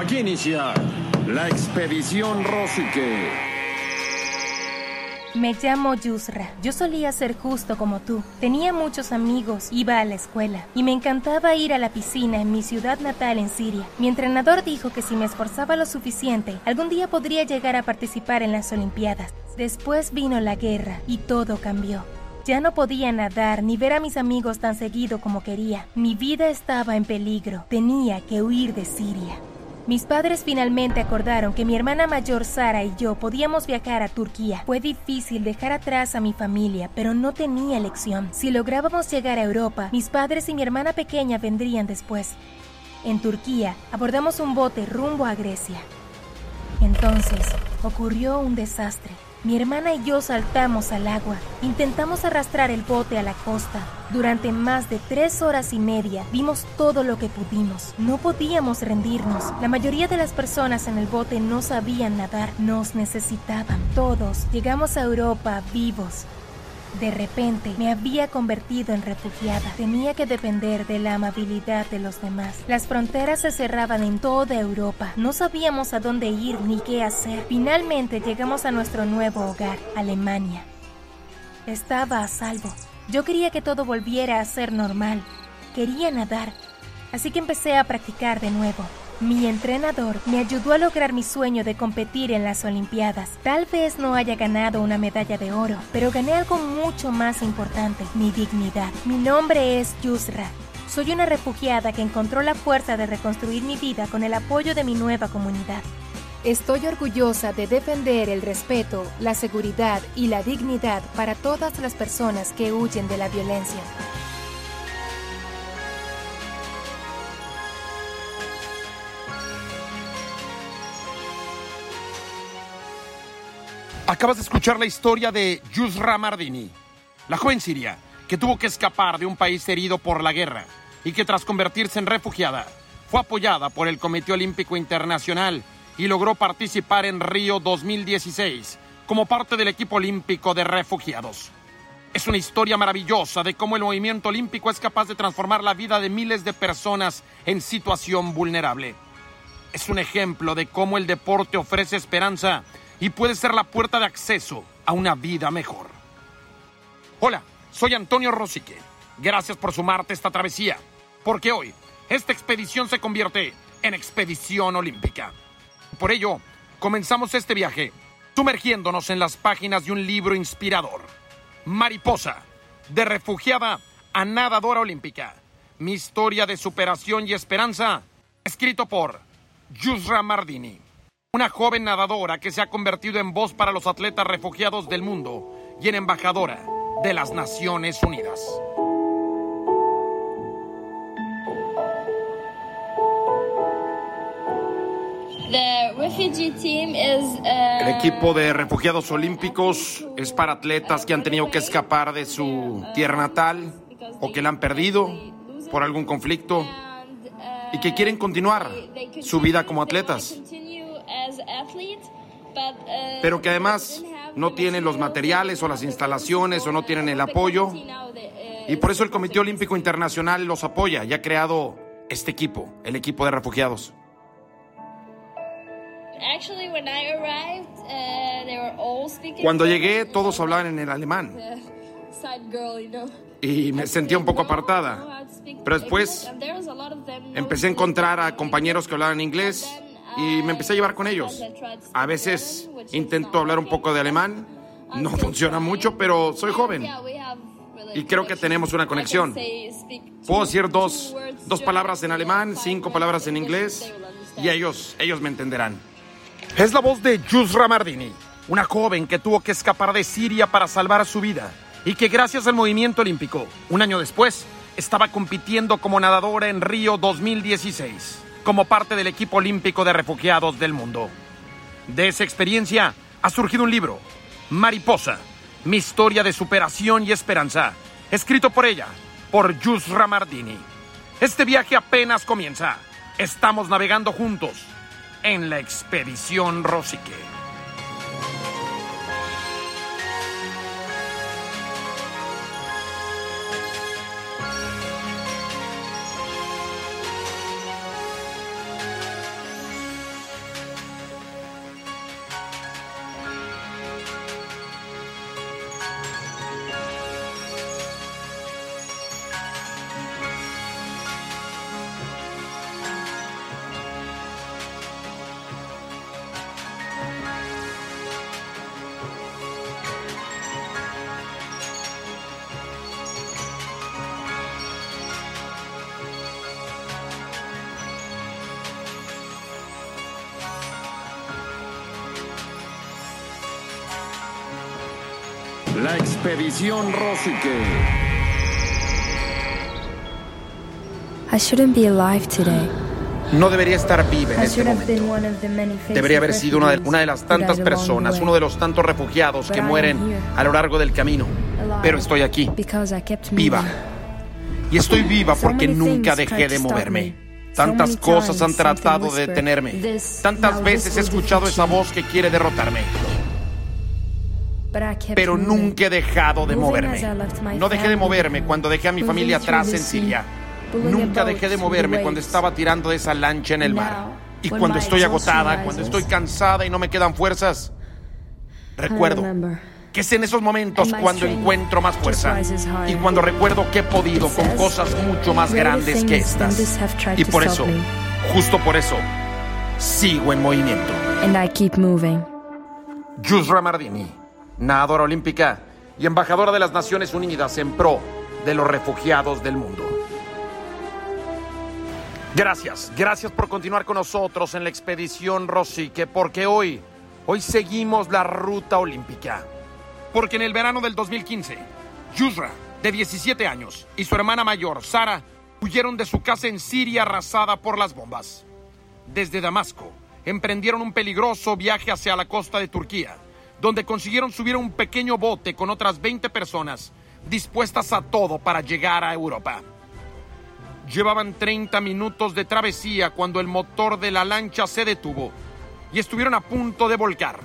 Aquí inicia la expedición Rosique. Me llamo Yusra. Yo solía ser justo como tú. Tenía muchos amigos, iba a la escuela y me encantaba ir a la piscina en mi ciudad natal en Siria. Mi entrenador dijo que si me esforzaba lo suficiente, algún día podría llegar a participar en las Olimpiadas. Después vino la guerra y todo cambió. Ya no podía nadar ni ver a mis amigos tan seguido como quería. Mi vida estaba en peligro. Tenía que huir de Siria. Mis padres finalmente acordaron que mi hermana mayor Sara y yo podíamos viajar a Turquía. Fue difícil dejar atrás a mi familia, pero no tenía elección. Si lográbamos llegar a Europa, mis padres y mi hermana pequeña vendrían después. En Turquía, abordamos un bote rumbo a Grecia. Entonces, ocurrió un desastre. Mi hermana y yo saltamos al agua. Intentamos arrastrar el bote a la costa. Durante más de tres horas y media vimos todo lo que pudimos. No podíamos rendirnos. La mayoría de las personas en el bote no sabían nadar. Nos necesitaban. Todos llegamos a Europa vivos. De repente me había convertido en refugiada. Tenía que depender de la amabilidad de los demás. Las fronteras se cerraban en toda Europa. No sabíamos a dónde ir ni qué hacer. Finalmente llegamos a nuestro nuevo hogar, Alemania. Estaba a salvo. Yo quería que todo volviera a ser normal. Quería nadar. Así que empecé a practicar de nuevo. Mi entrenador me ayudó a lograr mi sueño de competir en las Olimpiadas. Tal vez no haya ganado una medalla de oro, pero gané algo mucho más importante, mi dignidad. Mi nombre es Yusra. Soy una refugiada que encontró la fuerza de reconstruir mi vida con el apoyo de mi nueva comunidad. Estoy orgullosa de defender el respeto, la seguridad y la dignidad para todas las personas que huyen de la violencia. Acabas de escuchar la historia de Yusra Mardini, la joven siria que tuvo que escapar de un país herido por la guerra y que tras convertirse en refugiada fue apoyada por el Comité Olímpico Internacional y logró participar en Río 2016 como parte del equipo olímpico de refugiados. Es una historia maravillosa de cómo el movimiento olímpico es capaz de transformar la vida de miles de personas en situación vulnerable. Es un ejemplo de cómo el deporte ofrece esperanza y puede ser la puerta de acceso a una vida mejor. Hola, soy Antonio Rosique. Gracias por sumarte a esta travesía, porque hoy esta expedición se convierte en expedición olímpica. Por ello, comenzamos este viaje sumergiéndonos en las páginas de un libro inspirador, Mariposa, de refugiada a nadadora olímpica, mi historia de superación y esperanza, escrito por Yusra Mardini una joven nadadora que se ha convertido en voz para los atletas refugiados del mundo y en embajadora de las Naciones Unidas. Uh, El equipo de refugiados olímpicos es para atletas que han tenido que escapar de su tierra natal o que la han perdido por algún conflicto y que quieren continuar su vida como atletas pero que además no tienen los materiales o las instalaciones o no tienen el apoyo. Y por eso el Comité Olímpico Internacional los apoya y ha creado este equipo, el equipo de refugiados. Cuando llegué todos hablaban en el alemán y me sentía un poco apartada. Pero después empecé a encontrar a compañeros que hablaban inglés y me empecé a llevar con ellos. A veces intento hablar un poco de alemán, no funciona mucho, pero soy joven y creo que tenemos una conexión. Puedo decir dos, dos palabras en alemán, cinco palabras en inglés y ellos, ellos me entenderán. Es la voz de Yusra Mardini, una joven que tuvo que escapar de Siria para salvar su vida y que gracias al movimiento olímpico, un año después, estaba compitiendo como nadadora en Río 2016 como parte del equipo olímpico de refugiados del mundo. De esa experiencia ha surgido un libro, Mariposa, mi historia de superación y esperanza, escrito por ella, por Yusra Mardini. Este viaje apenas comienza. Estamos navegando juntos en la expedición Rosique. Rosique. I shouldn't be alive today. No debería estar viva en I este should have been momento. one of the many faces Debería haber of sido una de, refugees una de las who tantas died along the personas, way. uno de los tantos refugiados But que mueren here. a lo largo del camino. Alive. Pero estoy aquí, Because I kept viva. Y estoy viva So porque many nunca things dejé tried de to stop moverme. me. Tantas So many cosas han times tratado de detenerme. "This, Tantas veces he escuchado esa you." voz que quiere derrotarme. Pero nunca he dejado de moverme. No dejé de moverme cuando dejé a mi familia atrás en Siria. Nunca dejé de moverme cuando estaba tirando de esa lancha en el mar. Y cuando estoy agotada, cuando estoy cansada y no me quedan fuerzas, recuerdo que es en esos momentos cuando encuentro más fuerza y cuando recuerdo que he podido con cosas mucho más "Greater grandes que estas. Y por eso, me." justo por eso, sigo en movimiento. Yusra Mardini, nadadora olímpica y embajadora de las Naciones Unidas en pro de los refugiados del mundo. Gracias, gracias por continuar con nosotros en la expedición Rosique, porque hoy, hoy seguimos la ruta olímpica. Porque en el verano del 2015, Yusra, de 17 años, y su hermana mayor, Sara, huyeron de su casa en Siria arrasada por las bombas. Desde Damasco, emprendieron un peligroso viaje hacia la costa de Turquía, donde consiguieron subir un pequeño bote con otras 20 personas dispuestas a todo para llegar a Europa. Llevaban 30 minutos de travesía cuando el motor de la lancha se detuvo y estuvieron a punto de volcar.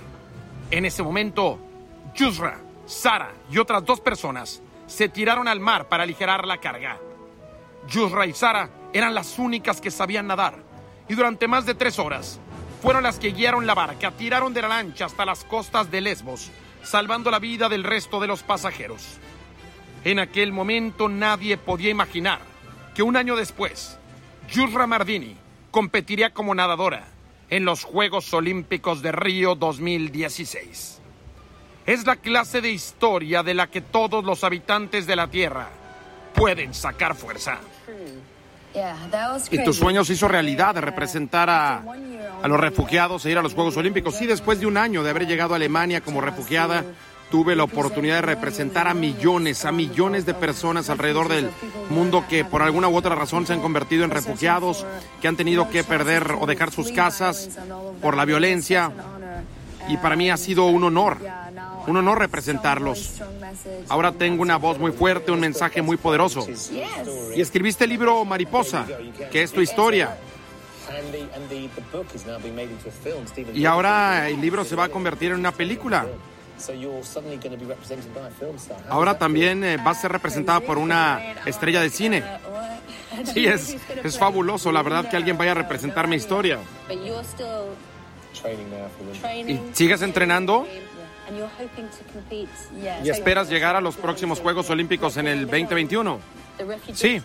En ese momento, Yusra, Sara y otras dos personas se tiraron al mar para aligerar la carga. Yusra y Sara eran las únicas que sabían nadar y durante más de tres horas fueron las que guiaron la barca, tiraron de la lancha hasta las costas de Lesbos, salvando la vida del resto de los pasajeros. En aquel momento nadie podía imaginar que un año después, Yusra Mardini competiría como nadadora en los Juegos Olímpicos de Río 2016. Es la clase de historia de la que todos los habitantes de la Tierra pueden sacar fuerza. Y tu sueño se hizo realidad de representar a, a los refugiados e ir a los Juegos Olímpicos. Sí, después de un año de haber llegado a Alemania como refugiada, tuve la oportunidad de representar a millones, a millones de personas alrededor del mundo que por alguna u otra razón se han convertido en refugiados, que han tenido que perder o dejar sus casas por la violencia. Y para mí ha sido un honor, un honor representarlos. Ahora tengo una voz muy fuerte, un mensaje muy poderoso. Y escribiste el libro Mariposa, que es tu historia. Y ahora el libro se va a convertir en una película. Ahora también eh, va a ser representada por una estrella de cine. Sí, es, es fabuloso, la verdad, que alguien vaya a representar mi historia. ¿Y sigues entrenando? ¿Y esperas llegar a los próximos Juegos Olímpicos en el 2021? Sí.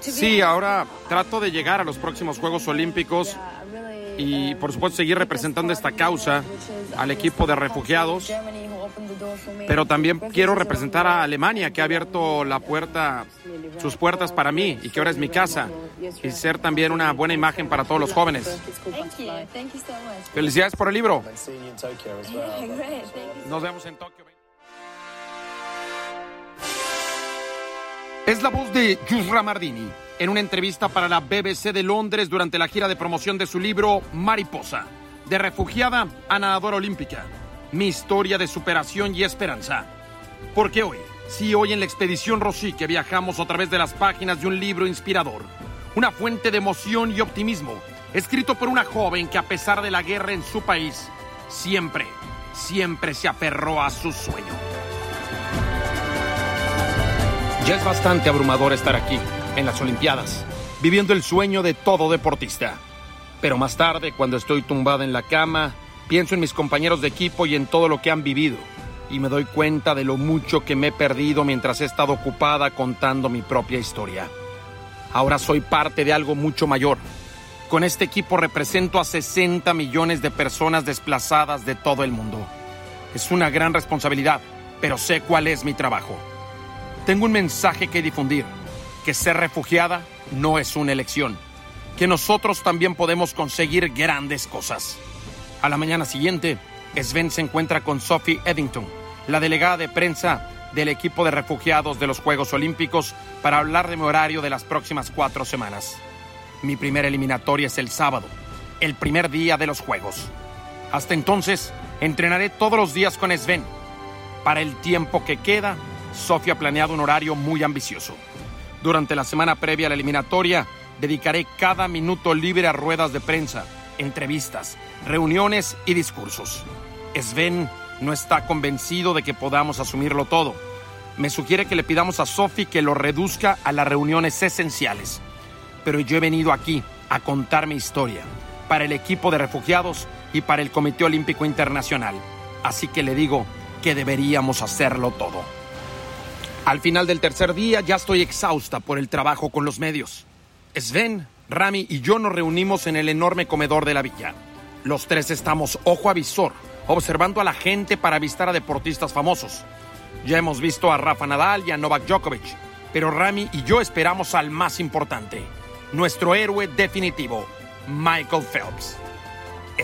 Sí, ahora trato de llegar a los próximos Juegos Olímpicos y por supuesto seguir representando esta causa al equipo de refugiados, pero también quiero representar a Alemania que ha abierto la puerta, sus puertas para mí y que ahora es mi casa y ser también una buena imagen para todos los jóvenes. Felicidades por el libro. Nos vemos en Tokio. Es la voz de Yusra Mardini, en una entrevista para la BBC de Londres durante la gira de promoción de su libro Mariposa, de refugiada a nadadora olímpica, mi historia de superación y esperanza. Porque hoy, sí, hoy en la expedición Rosique viajamos a través de las páginas de un libro inspirador, una fuente de emoción y optimismo, escrito por una joven que a pesar de la guerra en su país, siempre, siempre se aferró a su sueño. Ya es bastante abrumador estar aquí, en las Olimpiadas, viviendo el sueño de todo deportista. Pero más tarde, cuando estoy tumbada en la cama, pienso en mis compañeros de equipo y en todo lo que han vivido, y me doy cuenta de lo mucho que me he perdido mientras he estado ocupada contando mi propia historia. Ahora soy parte de algo mucho mayor. Con este equipo represento a 60 millones de personas desplazadas de todo el mundo. Es una gran responsabilidad, pero sé cuál es mi trabajo. Tengo un mensaje que difundir, que ser refugiada no es una elección, que nosotros también podemos conseguir grandes cosas. A la mañana siguiente, Sven se encuentra con Sophie Eddington, la delegada de prensa del equipo de refugiados de los Juegos Olímpicos, para hablar de mi horario de las próximas cuatro semanas. Mi primera eliminatoria es el sábado, el primer día de los Juegos. Hasta entonces, entrenaré todos los días con Sven. Para el tiempo que queda, Sofía ha planeado un horario muy ambicioso. Durante la semana previa a la eliminatoria, dedicaré cada minuto libre a ruedas de prensa, entrevistas, reuniones y discursos. Sven no está convencido de que podamos asumirlo todo. Me sugiere que le pidamos a Sophie que lo reduzca a las reuniones esenciales. Pero yo he venido aquí a contar mi historia, para el equipo de refugiados y para el Comité Olímpico Internacional. Así que le digo que deberíamos hacerlo todo. Al final del tercer día ya estoy exhausta por el trabajo con los medios. Sven, Rami y yo nos reunimos en el enorme comedor de la villa. Los tres estamos ojo a visor, observando a la gente para avistar a deportistas famosos. Ya hemos visto a Rafa Nadal y a Novak Djokovic, pero Rami y yo esperamos al más importante, nuestro héroe definitivo, Michael Phelps.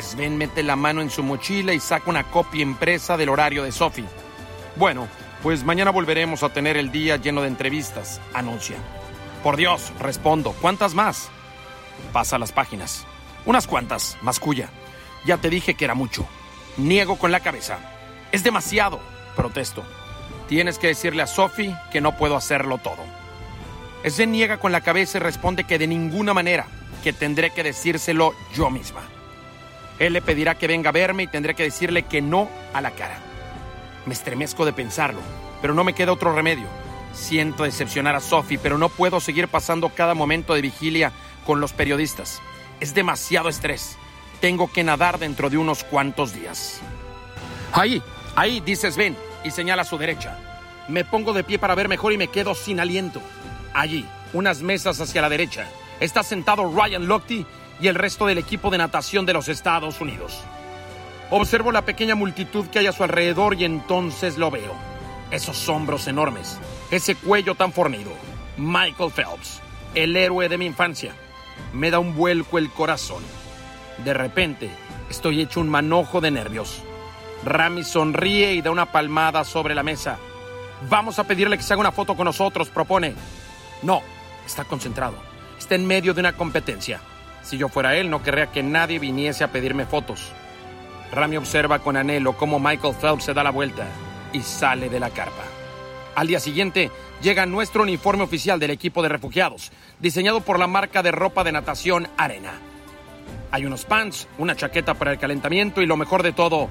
Sven mete la mano en su mochila y saca una copia impresa del horario de Sophie. Bueno, pues mañana volveremos a tener el día lleno de entrevistas, anuncia. Por Dios, respondo, ¿cuántas más? Pasa las páginas. Unas cuantas, masculla. Ya te dije que era mucho. Niego con la cabeza. Es demasiado, protesto. Tienes que decirle a Sophie que no puedo hacerlo todo. Ese niega con la cabeza y responde que de ninguna manera, que tendré que decírselo yo misma. Él le pedirá que venga a verme y tendré que decirle que no a la cara. Me estremezco de pensarlo, pero no me queda otro remedio. Siento decepcionar a Sophie, pero no puedo seguir pasando cada momento de vigilia con los periodistas. Es demasiado estrés. Tengo que nadar dentro de unos cuantos días. Ahí, ahí, dice Sven, y señala a su derecha. Me pongo de pie para ver mejor y me quedo sin aliento. Allí, unas mesas hacia la derecha, está sentado Ryan Lochte y el resto del equipo de natación de los Estados Unidos. Observo la pequeña multitud que hay a su alrededor y entonces lo veo. Esos hombros enormes, ese cuello tan fornido. Michael Phelps, el héroe de mi infancia. Me da un vuelco el corazón. De repente, estoy hecho un manojo de nervios. Rami sonríe y da una palmada sobre la mesa. Vamos a pedirle que se haga una foto con nosotros, propone. No, está concentrado. Está en medio de una competencia. Si yo fuera él, no querría que nadie viniese a pedirme fotos. Rami observa con anhelo cómo Michael Phelps se da la vuelta y sale de la carpa. Al día siguiente llega nuestro uniforme oficial del equipo de refugiados, diseñado por la marca de ropa de natación Arena. Hay unos pants, una chaqueta para el calentamiento y lo mejor de todo,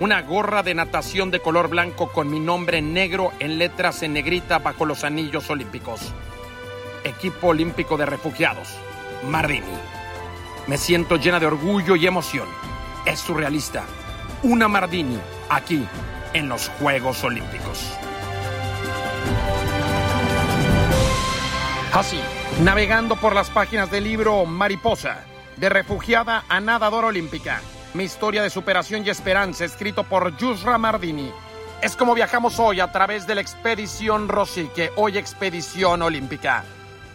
una gorra de natación de color blanco con mi nombre negro en letras en negrita bajo los anillos olímpicos. Equipo Olímpico de Refugiados, Mardini. Me siento llena de orgullo y emoción. Es surrealista. Una Mardini aquí en los Juegos Olímpicos. Así, navegando por las páginas del libro Mariposa, de refugiada a nadadora olímpica, mi historia de superación y esperanza, escrito por Yusra Mardini. Es como viajamos hoy a través de la expedición Rosique, hoy expedición olímpica.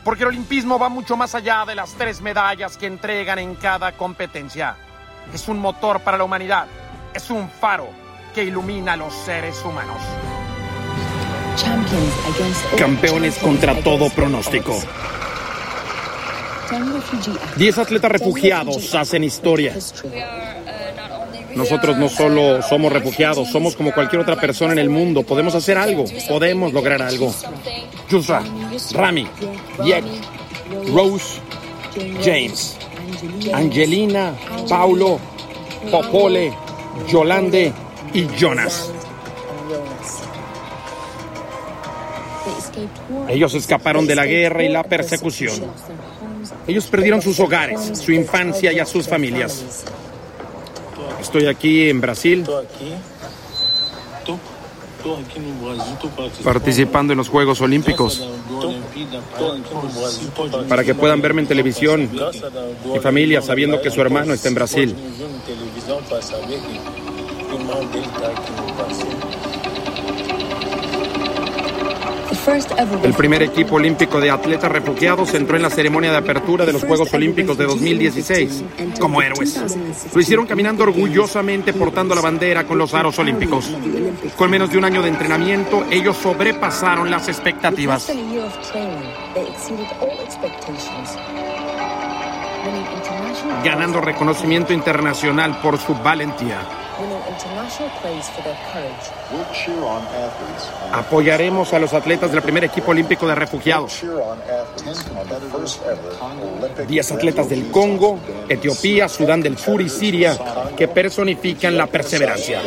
Porque el olimpismo va mucho más allá de las tres medallas que entregan en cada competencia. Es un motor para la humanidad, es un faro que ilumina a los seres humanos. Campeones contra todo pronóstico. Diez atletas refugiados hacen historia. Nosotros no solo somos refugiados, somos como cualquier otra persona en el mundo. Podemos hacer algo, podemos lograr algo. Yusra, Rami, Yek, Rose, James, Angelina, Paulo, Popole, Yolande y Jonas. Ellos escaparon de la guerra y la persecución. Ellos perdieron sus hogares, su infancia y a sus familias. Estoy aquí en Brasil. Participando en los Juegos Olímpicos. Para que puedan verme en televisión. Y familia sabiendo que su hermano está en Brasil. El primer equipo olímpico de atletas refugiados entró en la ceremonia de apertura de los Juegos Olímpicos de 2016 como héroes. Lo hicieron caminando orgullosamente portando la bandera con los aros olímpicos. Con menos de un año de entrenamiento, ellos sobrepasaron las expectativas. Ganando reconocimiento internacional por su valentía. Apoyaremos a los atletas del primer equipo olímpico de refugiados. Diez atletas del Congo, Etiopía, Sudán del Sur y Siria que personifican la perseverancia.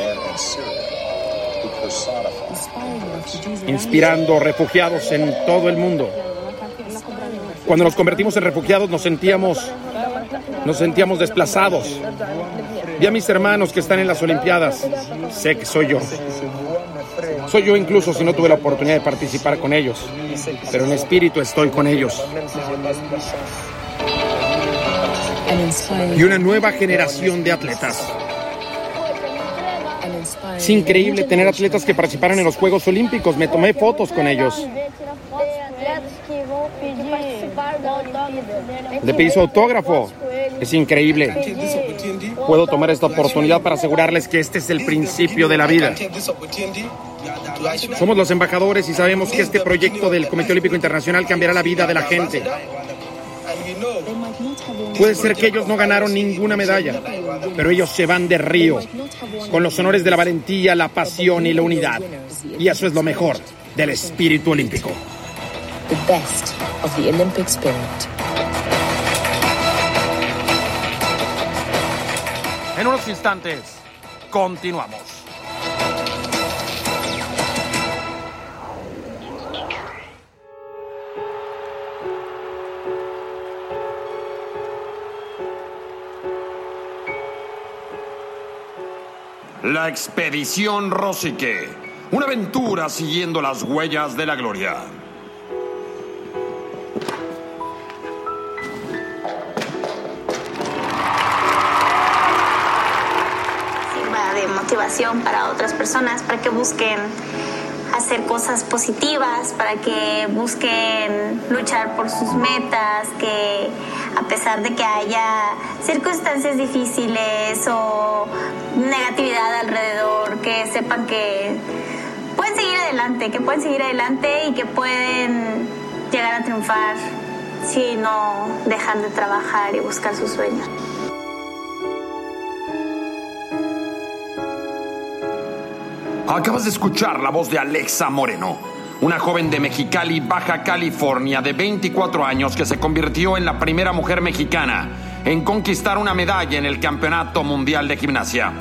Inspirando refugiados en todo el mundo. Cuando nos convertimos en refugiados nos sentíamos nos sentíamos desplazados. Vi a mis hermanos que están en las Olimpiadas. Sé que soy yo. Soy yo incluso si no tuve la oportunidad de participar con ellos. Pero en espíritu estoy con ellos. Y una nueva generación de atletas. Es increíble tener atletas que participaron en los Juegos Olímpicos. Me tomé fotos con ellos. Le pedí su autógrafo. Es increíble. Puedo tomar esta oportunidad para asegurarles que este es el principio de la vida. Somos los embajadores y sabemos que este proyecto del Comité Olímpico Internacional cambiará la vida de la gente. Puede ser que ellos no ganaron ninguna medalla, pero ellos se van de río con los honores de la valentía, la pasión y la unidad. Y eso es lo mejor del espíritu olímpico. En unos instantes, continuamos. La expedición Rosique. Una aventura siguiendo las huellas de la gloria. Para otras personas, para que busquen hacer cosas positivas, para que busquen luchar por sus metas, que a pesar de que haya circunstancias difíciles o negatividad alrededor, que sepan que pueden seguir adelante, que pueden seguir adelante y que pueden llegar a triunfar si no dejan de trabajar y buscar sus sueños. Acabas de escuchar la voz de Alexa Moreno, una joven de Mexicali, Baja California, de 24 años que se convirtió en la primera mujer mexicana en conquistar una medalla en el Campeonato Mundial de Gimnasia.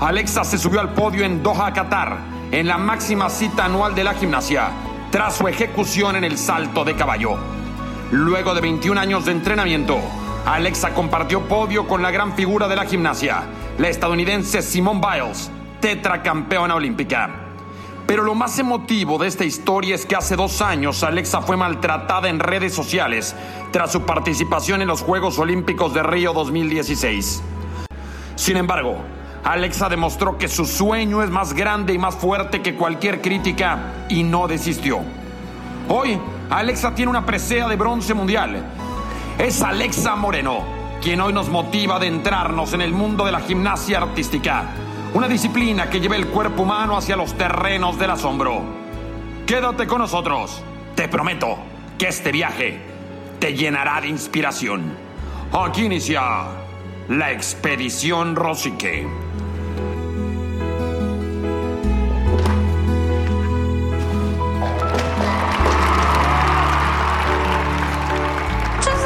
Alexa se subió al podio en Doha, Qatar, en la máxima cita anual de la gimnasia, tras su ejecución en el salto de caballo. Luego de 21 años de entrenamiento, Alexa compartió podio con la gran figura de la gimnasia, la estadounidense Simone Biles, tetracampeona olímpica. Pero lo más emotivo de esta historia es que hace dos años Alexa fue maltratada en redes sociales tras su participación en los Juegos Olímpicos de Río 2016. Sin embargo, Alexa demostró que su sueño es más grande y más fuerte que cualquier crítica y no desistió. Hoy, Alexa tiene una presea de bronce mundial. Es Alexa Moreno, quien hoy nos motiva a adentrarnos en el mundo de la gimnasia artística, una disciplina que lleva el cuerpo humano hacia los terrenos del asombro. Quédate con nosotros. Te prometo que este viaje te llenará de inspiración. Aquí inicia la expedición Rosique.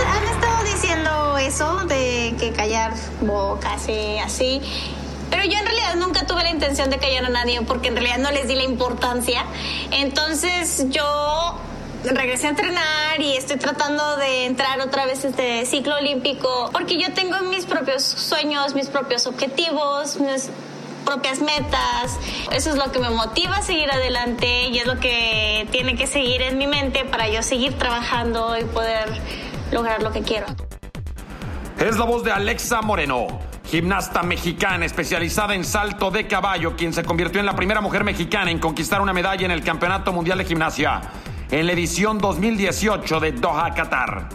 Han estado diciendo eso de que callar bocas y así. Pero yo en realidad nunca tuve la intención de callar a nadie porque en realidad no les di la importancia. Entonces yo regresé a entrenar y estoy tratando de entrar otra vez este ciclo olímpico porque yo tengo mis propios sueños, mis propios objetivos, mis propias metas. Eso es lo que me motiva a seguir adelante y es lo que tiene que seguir en mi mente para yo seguir trabajando y poder lograr lo que quiero. Es la voz de Alexa Moreno, gimnasta mexicana especializada en salto de caballo, quien se convirtió en la primera mujer mexicana en conquistar una medalla en el Campeonato Mundial de Gimnasia en la edición 2018 de Doha, Qatar.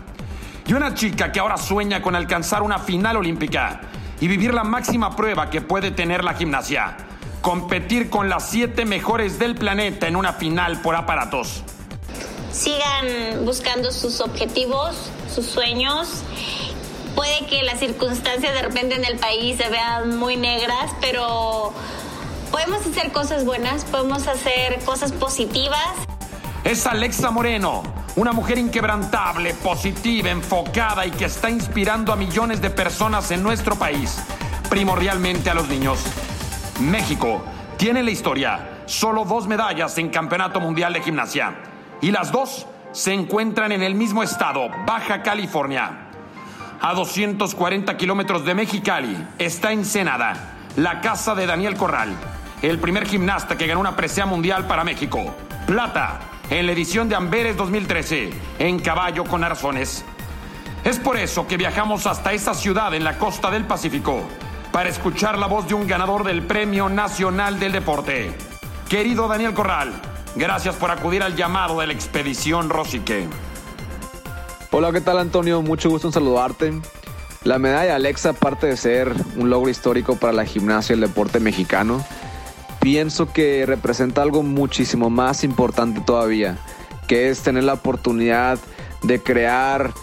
Y una chica que ahora sueña con alcanzar una final olímpica y vivir la máxima prueba que puede tener la gimnasia, competir con las siete mejores del planeta en una final por aparatos. Sigan buscando sus objetivos, sus sueños. Puede que las circunstancias de repente en el país se vean muy negras, pero podemos hacer cosas buenas, podemos hacer cosas positivas. Es Alexa Moreno, una mujer inquebrantable, positiva, enfocada y que está inspirando a millones de personas en nuestro país, primordialmente a los niños. México tiene en la historia solo dos medallas en Campeonato Mundial de Gimnasia y las dos se encuentran en el mismo estado, Baja California. A 240 kilómetros de Mexicali está Ensenada, la casa de Daniel Corral, el primer gimnasta que ganó una presea mundial para México. Plata en la edición de Amberes 2013, en caballo con arzones. Es por eso que viajamos hasta esa ciudad en la costa del Pacífico, para escuchar la voz de un ganador del Premio Nacional del Deporte. Querido Daniel Corral, gracias por acudir al llamado de la expedición Rosique. Hola, ¿qué tal Antonio? Mucho gusto en saludarte. La medalla Alexa, aparte de ser un logro histórico para la gimnasia y el deporte mexicano, pienso que representa algo muchísimo más importante todavía, que es tener la oportunidad de crear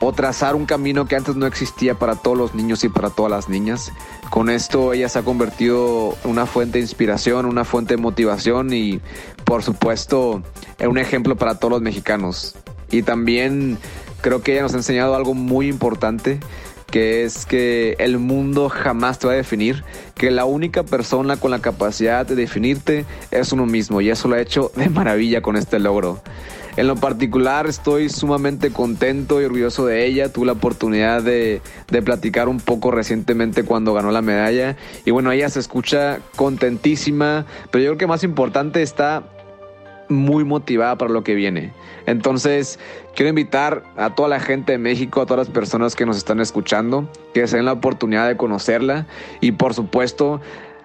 o trazar un camino que antes no existía para todos los niños y para todas las niñas. Con esto ella se ha convertido en una fuente de inspiración, una fuente de motivación y por supuesto en un ejemplo para todos los mexicanos. Y también creo que ella nos ha enseñado algo muy importante, que es que el mundo jamás te va a definir, que la única persona con la capacidad de definirte es uno mismo y eso lo ha hecho de maravilla con este logro. En lo particular estoy sumamente contento y orgulloso de ella. Tuve la oportunidad de, de, platicar un poco recientemente cuando ganó la medalla. Y bueno, ella se escucha contentísima, pero yo creo que más importante está muy motivada para lo que viene. Entonces, quiero invitar a toda la gente de México, a todas las personas que nos están escuchando, que se den la oportunidad de conocerla y por supuesto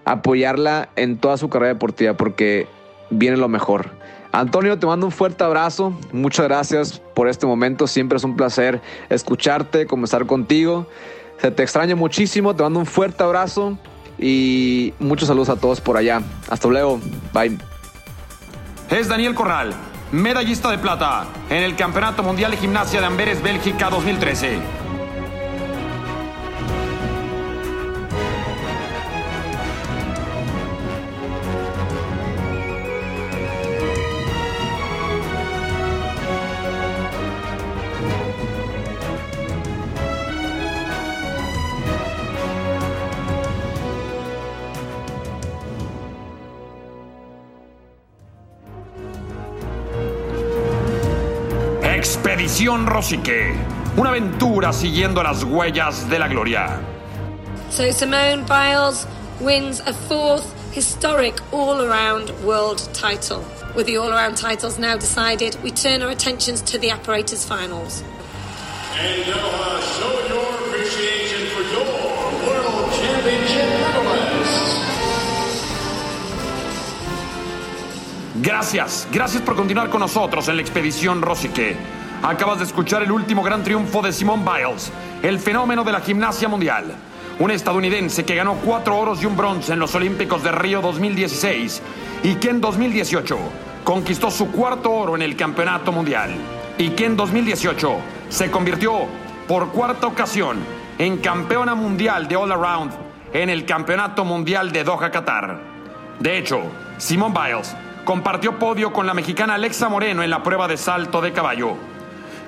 apoyarla en toda su carrera deportiva porque viene lo mejor. Antonio, te mando un fuerte abrazo. Muchas gracias por este momento. Siempre es un placer escucharte, conversar contigo. Se te extraña muchísimo. Te mando un fuerte abrazo y muchos saludos a todos por allá. Hasta luego. Bye. Es Daniel Corral, medallista de plata en el Campeonato Mundial de Gimnasia de Amberes, Bélgica 2013. Expedición Rosique, una aventura siguiendo las huellas de la gloria. So Simone Biles wins a fourth historic all-around world title. With the all-around titles now decided, we turn our attentions to the apparatus finals. And Doha, show your appreciation for your World Championship medalists. Gracias, gracias por continuar con nosotros en la expedición Rosique. Acabas de escuchar el último gran triunfo de Simone Biles, el fenómeno de la gimnasia mundial. Un estadounidense que ganó cuatro oros y un bronce en los Olímpicos de Río 2016 y que en 2018 conquistó su cuarto oro en el Campeonato Mundial. y que en 2018 se convirtió por cuarta ocasión en campeona mundial de All Around en el Campeonato Mundial de Doha, Qatar. De hecho, Simone Biles compartió podio con la mexicana Alexa Moreno en la prueba de salto de caballo.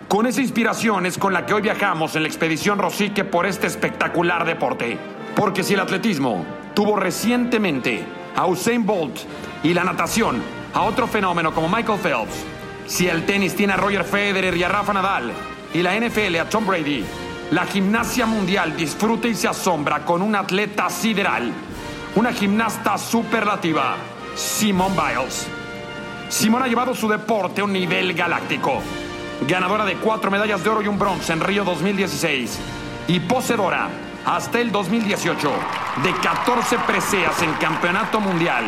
Con esa inspiración es con la que hoy viajamos en la expedición Rosique por este espectacular deporte. Porque si el atletismo tuvo recientemente a Usain Bolt y la natación a otro fenómeno como Michael Phelps, si el tenis tiene a Roger Federer y a Rafa Nadal y la NFL a Tom Brady, la gimnasia mundial disfruta y se asombra con un atleta sideral, una gimnasta superlativa, Simone Biles. Simone ha llevado su deporte a un nivel galáctico ganadora de cuatro medallas de oro y un bronce en Río 2016 y poseedora hasta el 2018 de 14 preseas en campeonato mundial,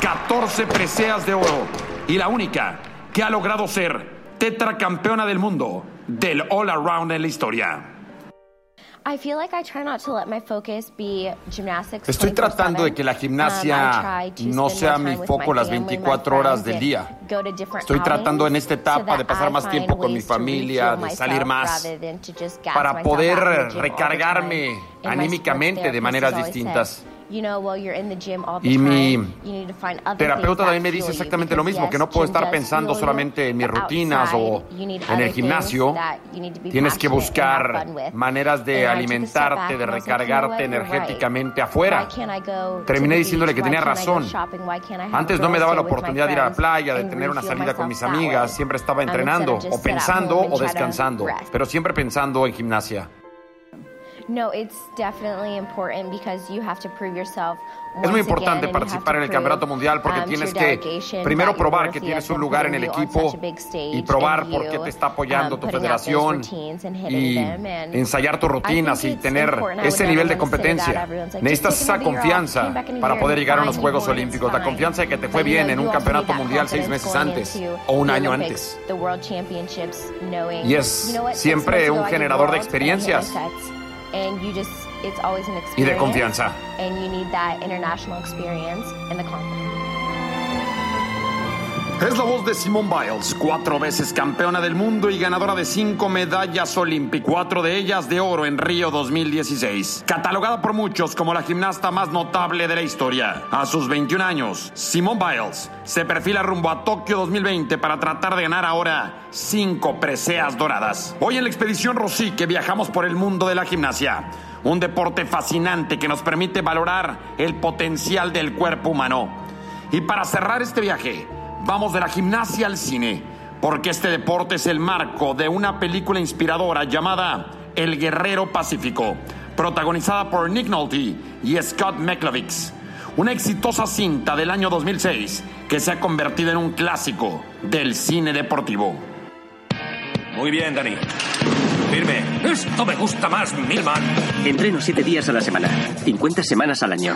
14 preseas de oro. Y la única que ha logrado ser tetracampeona del mundo del all around en la historia. Estoy tratando de que la gimnasia um, no sea mi foco las 24 horas del día. Estoy tratando en esta etapa de pasar más tiempo con mi familia, de salir más, para poder recargarme anímicamente de maneras distintas. Y mi terapeuta también me dice exactamente lo mismo, que no puedo estar pensando solamente en mis rutinas o en el gimnasio. Tienes que buscar maneras de alimentarte, de recargarte energéticamente afuera. Terminé diciéndole que tenía razón. Antes no me daba la oportunidad de ir a la playa, de tener una salida con mis amigas. Siempre estaba entrenando, o pensando o descansando, pero siempre pensando en gimnasia. Es muy importante participar en el Campeonato Mundial porque um, tienes que primero probar que tienes un lugar en el equipo y probar por qué te está apoyando um, tu federación y ensayar tus rutinas y tener ese nivel de competencia. Necesitas esa confianza para poder llegar a unos Juegos Olímpicos, la confianza de que te fue bien en un Campeonato Mundial seis meses antes o un año antes. Y es siempre un generador de experiencias and you just it's always an experience. Y de confianza. And you need that international experience and the confidence. Es la voz de Simone Biles, cuatro veces campeona del mundo y ganadora de cinco medallas olímpicas, cuatro de ellas de oro en Río 2016. Catalogada por muchos como la gimnasta más notable de la historia. A sus 21 años, Simone Biles se perfila rumbo a Tokio 2020 para tratar de ganar ahora cinco preseas doradas. Hoy en la expedición Rosy que viajamos por el mundo de la gimnasia. Un deporte fascinante que nos permite valorar el potencial del cuerpo humano. Y para cerrar este viaje, Vamos de la gimnasia al cine, porque este deporte es el marco de una película inspiradora llamada El Guerrero Pacífico, protagonizada por Nick Nolte y Scott McLovix. Una exitosa cinta del año 2006 que se ha convertido en un clásico del cine deportivo. Muy bien, Dani. Firme. Esto me gusta más, Milman. Entreno siete días a la semana, 50 semanas al año.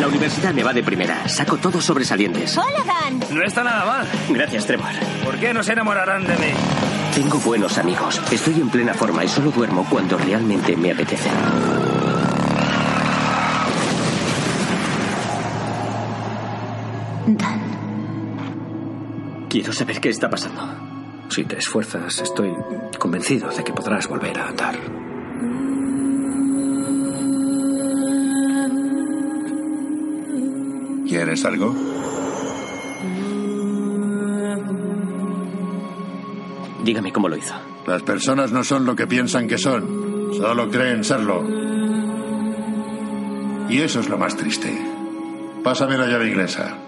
La universidad me va de primera. Saco todos sobresalientes. Hola, Dan. No está nada mal. Gracias, Trevor. ¿Por qué no se enamorarán de mí? Tengo buenos amigos. Estoy en plena forma y solo duermo cuando realmente me apetece. Dan. Quiero saber qué está pasando. Si te esfuerzas, estoy convencido de que podrás volver a andar. ¿Quieres algo? Dígame cómo lo hizo. Las personas no son lo que piensan que son, solo creen serlo. Y eso es lo más triste. Pásame la llave inglesa.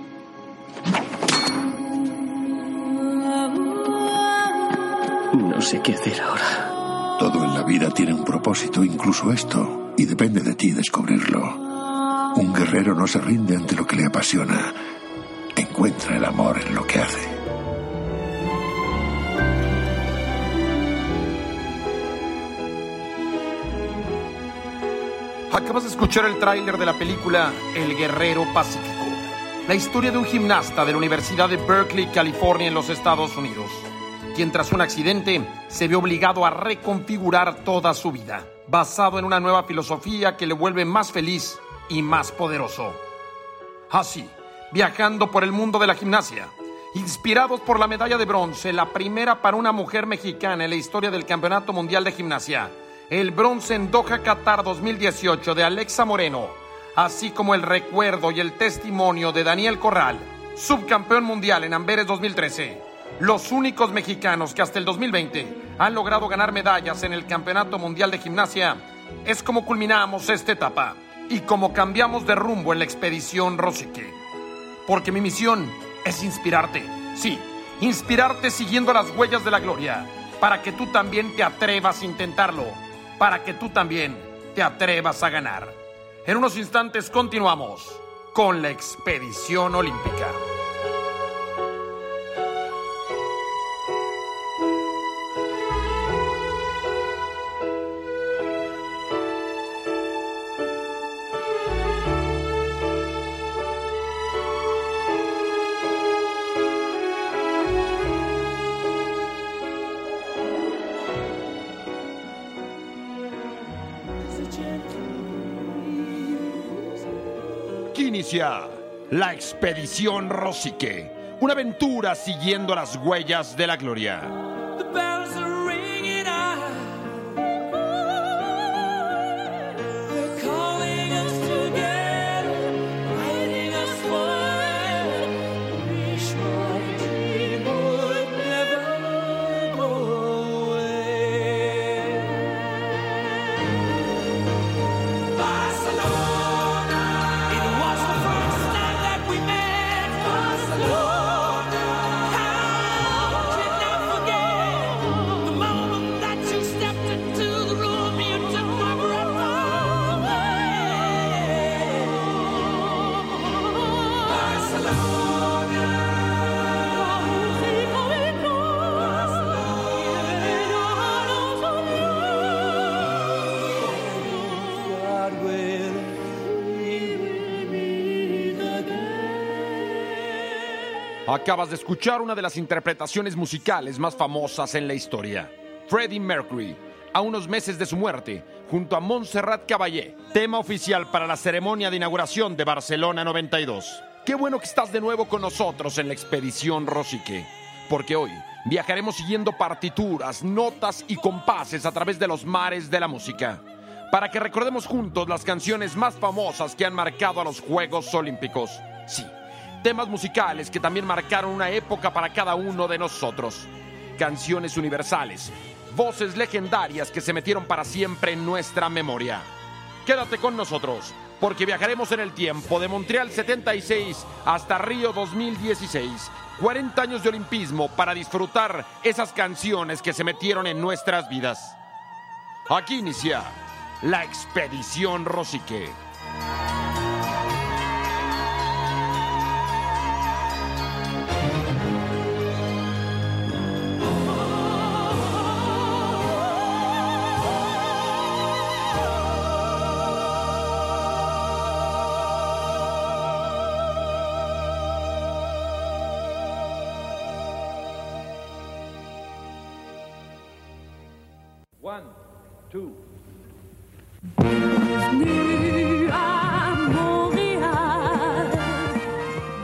Sé qué hacer ahora. Todo en la vida tiene un propósito, incluso esto, y depende de ti descubrirlo. Un guerrero no se rinde ante lo que le apasiona. Encuentra el amor en lo que hace. Acabas de escuchar el tráiler de la película El Guerrero Pacífico, la historia de un gimnasta de la Universidad de Berkeley, California, en los Estados Unidos, quien tras un accidente se vio obligado a reconfigurar toda su vida, basado en una nueva filosofía que le vuelve más feliz y más poderoso. Así, viajando por el mundo de la gimnasia Inspirados por la medalla de bronce, la primera para una mujer mexicana en la historia del Campeonato Mundial de Gimnasia, el bronce en Doha Qatar 2018 de Alexa Moreno, así como el recuerdo y el testimonio de Daniel Corral, subcampeón mundial en Amberes 2013. Los únicos mexicanos que hasta el 2020 han logrado ganar medallas en el Campeonato Mundial de Gimnasia, es como culminamos esta etapa y como cambiamos de rumbo en la expedición Rosique. Porque mi misión es inspirarte, sí, inspirarte siguiendo las huellas de la gloria, para que tú también te atrevas a intentarlo, para que tú también te atrevas a ganar. En unos instantes continuamos con la expedición olímpica. La expedición Rosique, una aventura siguiendo las huellas de la gloria. Acabas de escuchar una de las interpretaciones musicales más famosas en la historia. Freddie Mercury, a unos meses de su muerte, junto a Montserrat Caballé, tema oficial para la ceremonia de inauguración de Barcelona 92. Qué bueno que estás de nuevo con nosotros en la expedición Rosique, porque hoy viajaremos siguiendo partituras, notas y compases a través de los mares de la música, para que recordemos juntos las canciones más famosas que han marcado a los Juegos Olímpicos. Sí temas musicales que también marcaron una época para cada uno de nosotros, canciones universales, voces legendarias que se metieron para siempre en nuestra memoria. Quédate con nosotros, porque viajaremos en el tiempo de Montreal 76 hasta Río 2016, 40 años de olimpismo para disfrutar esas canciones que se metieron en nuestras vidas. Aquí inicia la expedición Rosique.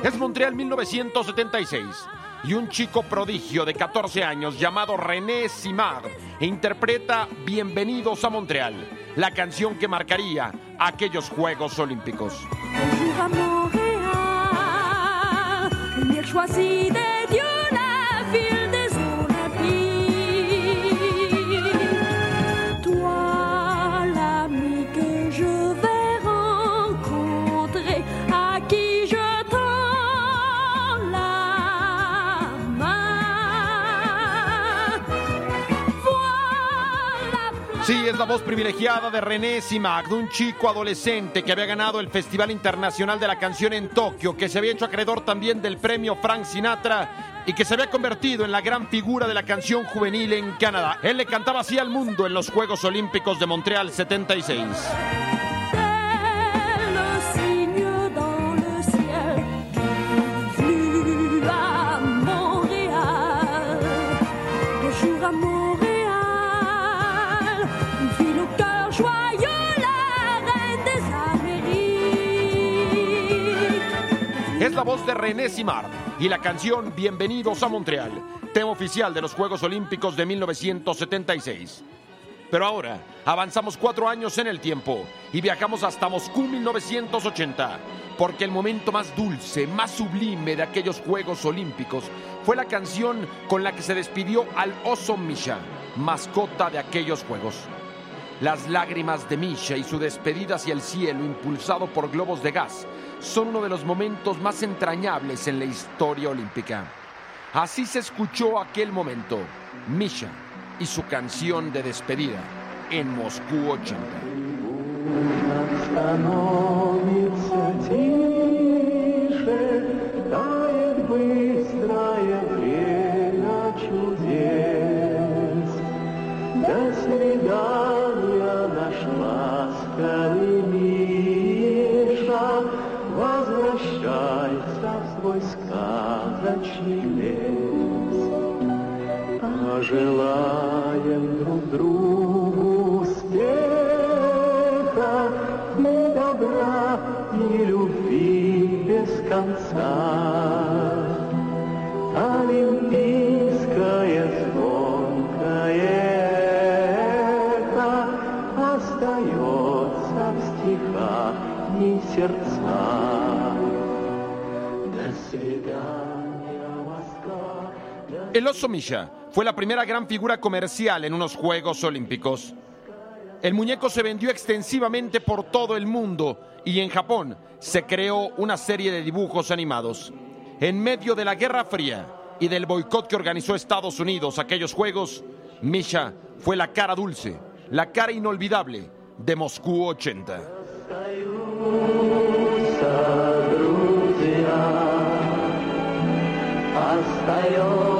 Es Montreal 1976 y un chico prodigio de 14 años llamado René Simard interpreta Bienvenidos a Montreal, la canción que marcaría aquellos Juegos Olímpicos. Es la voz privilegiada de René Simag, un chico adolescente que había ganado el Festival Internacional de la Canción en Tokio, que se había hecho acreedor también del premio Frank Sinatra y que se había convertido en la gran figura de la canción juvenil en Canadá. Él le cantaba así al mundo en los Juegos Olímpicos de Montreal 76. Es la voz de René Simard y la canción Bienvenidos a Montreal, tema oficial de los Juegos Olímpicos de 1976. Pero ahora avanzamos cuatro años en el tiempo y viajamos hasta Moscú 1980, porque el momento más dulce, más sublime de aquellos Juegos Olímpicos fue la canción con la que se despidió al oso Misha, mascota de aquellos Juegos. Las lágrimas de Misha y su despedida hacia el cielo impulsado por globos de gas son uno de los momentos más entrañables en la historia olímpica. Así se escuchó aquel momento, Misha y su canción de despedida en Moscú 80. Желаем друг другу успеха, добра и любви без конца. Олимпийское звонкое эхо остается в стихах и сердцах. До свидания, Москва. El oso Misha Fue la primera gran figura comercial en unos Juegos Olímpicos. El muñeco se vendió extensivamente por todo el mundo y en Japón se creó una serie de dibujos animados. En medio de la Guerra Fría y del boicot que organizó Estados Unidos aquellos Juegos, Misha fue la cara dulce, la cara inolvidable de Moscú 80. Hasta.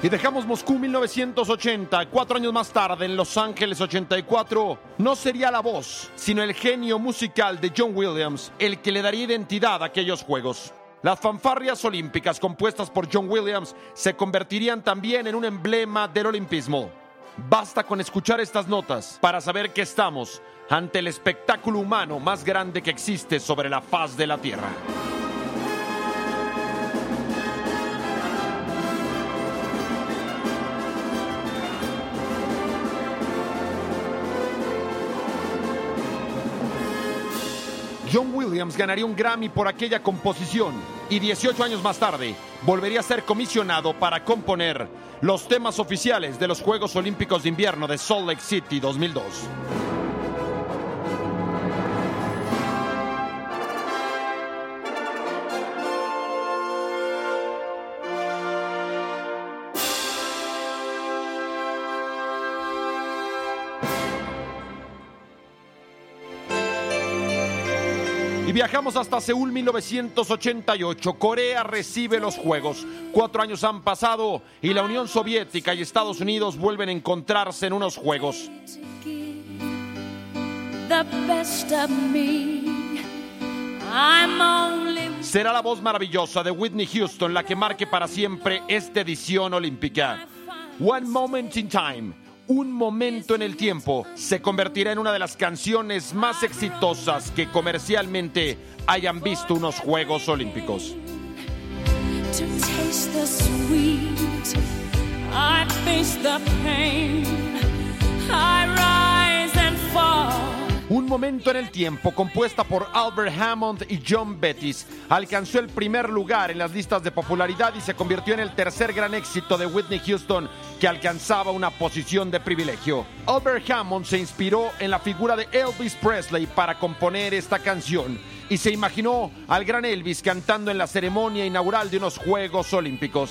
Y dejamos Moscú 1980, cuatro años más tarde en Los Ángeles 84, no sería la voz, sino el genio musical de John Williams el que le daría identidad a aquellos juegos. Las fanfarrias olímpicas compuestas por John Williams se convertirían también en un emblema del olimpismo. Basta con escuchar estas notas para saber que estamos ante el espectáculo humano más grande que existe sobre la faz de la Tierra. John Williams ganaría un Grammy por aquella composición y 18 años más tarde volvería a ser comisionado para componer los temas oficiales de los Juegos Olímpicos de Invierno de Salt Lake City 2002. Viajamos hasta Seúl 1988. Corea recibe los Juegos. Cuatro años han pasado y la Unión Soviética y Estados Unidos vuelven a encontrarse en unos Juegos. Será la voz maravillosa de Whitney Houston la que marque para siempre esta edición olímpica. One Moment in Time, un momento en el tiempo, se convertirá en una de las canciones más exitosas que comercialmente hayan visto unos Juegos Olímpicos. Un momento en el tiempo, compuesta por Albert Hammond y John Bettis, alcanzó el primer lugar en las listas de popularidad y se convirtió en el tercer gran éxito de Whitney Houston, que alcanzaba una posición de privilegio. Albert Hammond se inspiró en la figura de Elvis Presley para componer esta canción y se imaginó al gran Elvis cantando en la ceremonia inaugural de unos Juegos Olímpicos.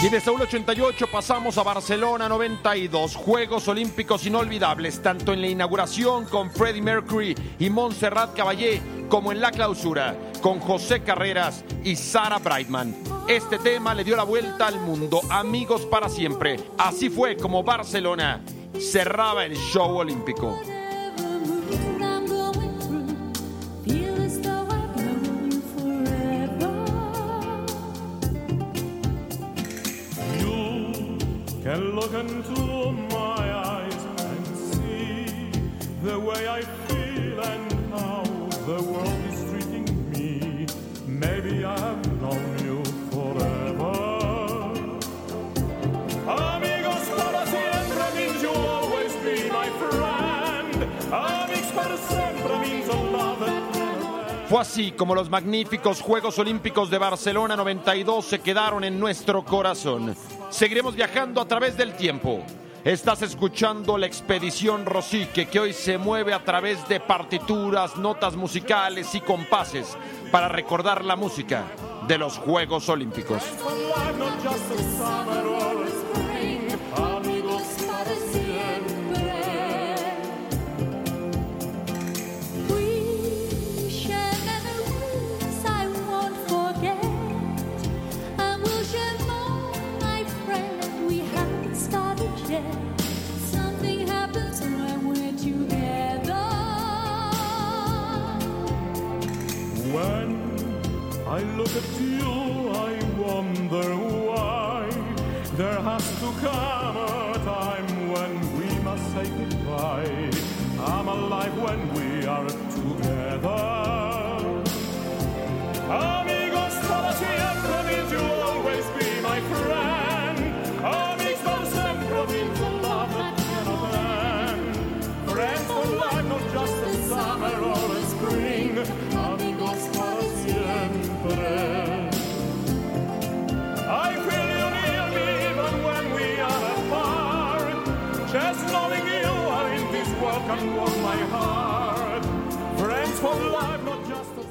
Y de Saúl 88 pasamos a Barcelona 92, Juegos Olímpicos inolvidables, tanto en la inauguración con Freddie Mercury y Montserrat Caballé, como en la clausura con José Carreras y Sara Brightman. Este tema le dio la vuelta al mundo, amigos para siempre. Así fue como Barcelona cerraba el show olímpico. Como los magníficos Juegos Olímpicos de Barcelona 92 se quedaron en nuestro corazón. Seguiremos viajando a través del tiempo. Estás escuchando la expedición Rosique que hoy se mueve a través de partituras, notas musicales y compases para recordar la música de los Juegos Olímpicos.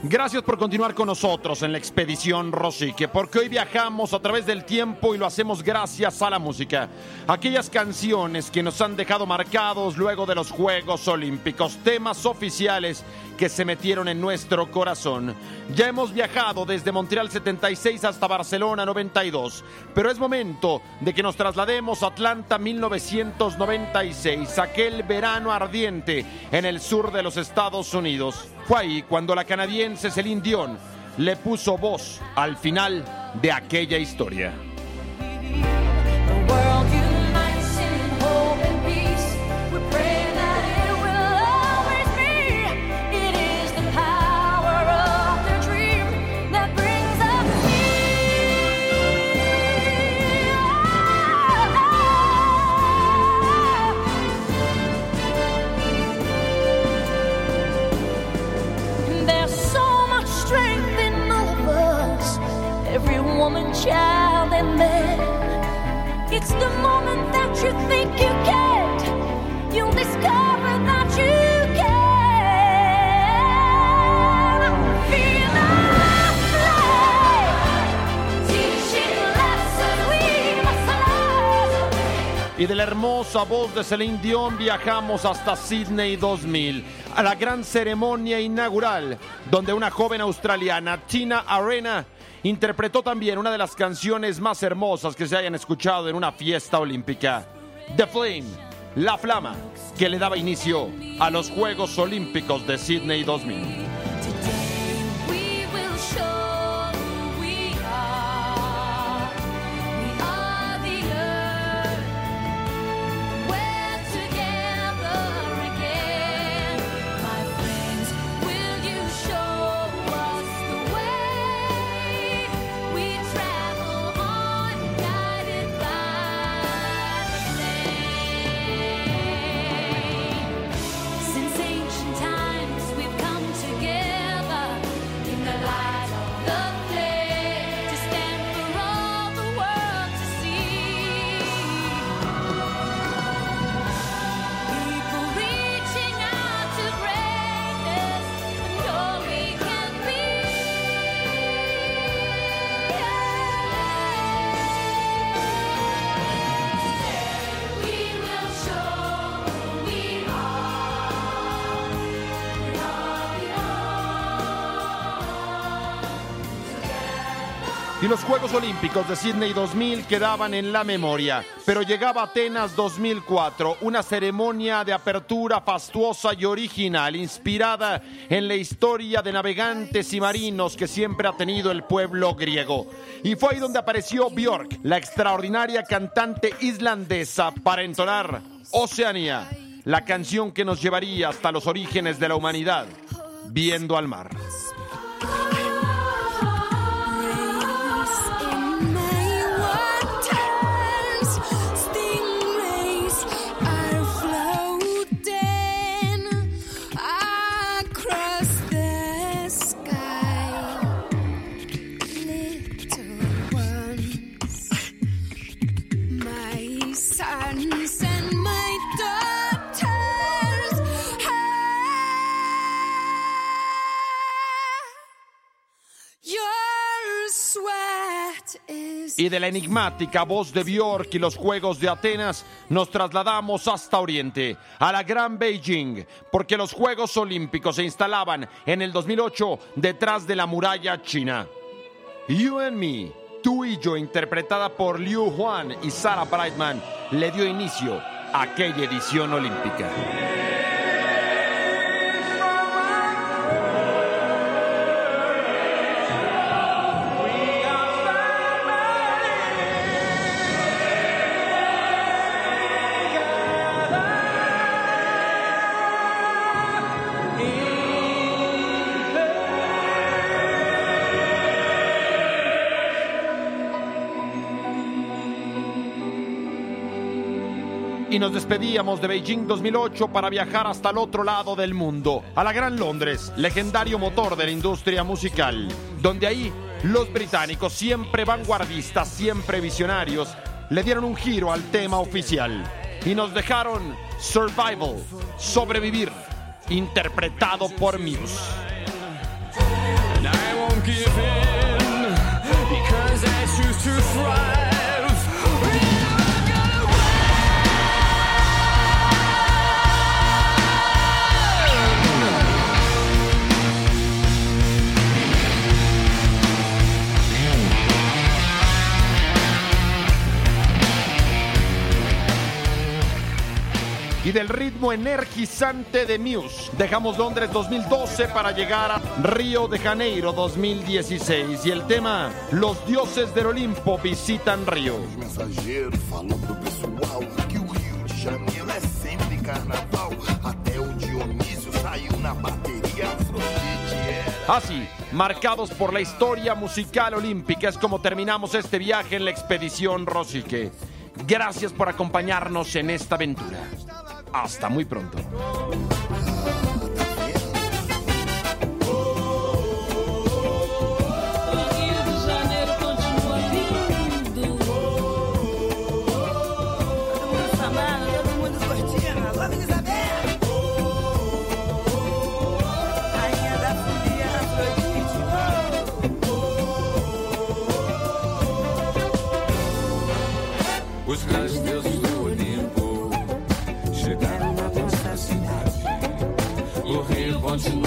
Gracias por continuar con nosotros en la expedición Rosique, porque hoy viajamos a través del tiempo y lo hacemos gracias a la música. Aquellas canciones que nos han dejado marcados luego de los Juegos Olímpicos, temas oficiales que se metieron en nuestro corazón. Ya hemos viajado desde Montreal 76 hasta Barcelona 92, pero es momento de que nos traslademos a Atlanta 1996, aquel verano ardiente en el sur de los Estados Unidos. Fue ahí cuando la canadiense Celine Dion le puso voz al final de aquella historia. It's the moment that you think you discover that you. Y de la hermosa voz de Celine Dion viajamos hasta Sydney 2000, a la gran ceremonia inaugural, donde una joven australiana, Tina Arena, interpretó también una de las canciones más hermosas que se hayan escuchado en una fiesta olímpica, The Flame, la flama, que le daba inicio a los Juegos Olímpicos de Sydney 2000. Y los Juegos Olímpicos de Sydney 2000 quedaban en la memoria, pero llegaba Atenas 2004, una ceremonia de apertura fastuosa y original, inspirada en la historia de navegantes y marinos que siempre ha tenido el pueblo griego. Y fue ahí donde apareció Björk, la extraordinaria cantante islandesa, para entonar Oceanía, la canción que nos llevaría hasta los orígenes de la humanidad, viendo al mar. Y de la enigmática voz de Björk y los Juegos de Atenas nos trasladamos hasta Oriente, a la Gran Beijing, porque los Juegos Olímpicos se instalaban en el 2008 detrás de la muralla china. You and Me, tú y yo, interpretada por Liu Huan y Sarah Brightman, le dio inicio a aquella edición olímpica. Y nos despedíamos de Beijing 2008 para viajar hasta el otro lado del mundo, a la Gran Londres, legendario motor de la industria musical, donde ahí los británicos, siempre vanguardistas, siempre visionarios, le dieron un giro al tema oficial y nos dejaron Survival, sobrevivir, interpretado por Muse. I y del ritmo energizante de Muse. Dejamos Londres 2012 para llegar a Río de Janeiro 2016 y el tema Los dioses del Olimpo visitan Río. Así, marcados por la historia musical olímpica, es como terminamos este viaje en la expedición Rosique. Gracias por acompañarnos en esta aventura. Hasta muy pronto. Don't?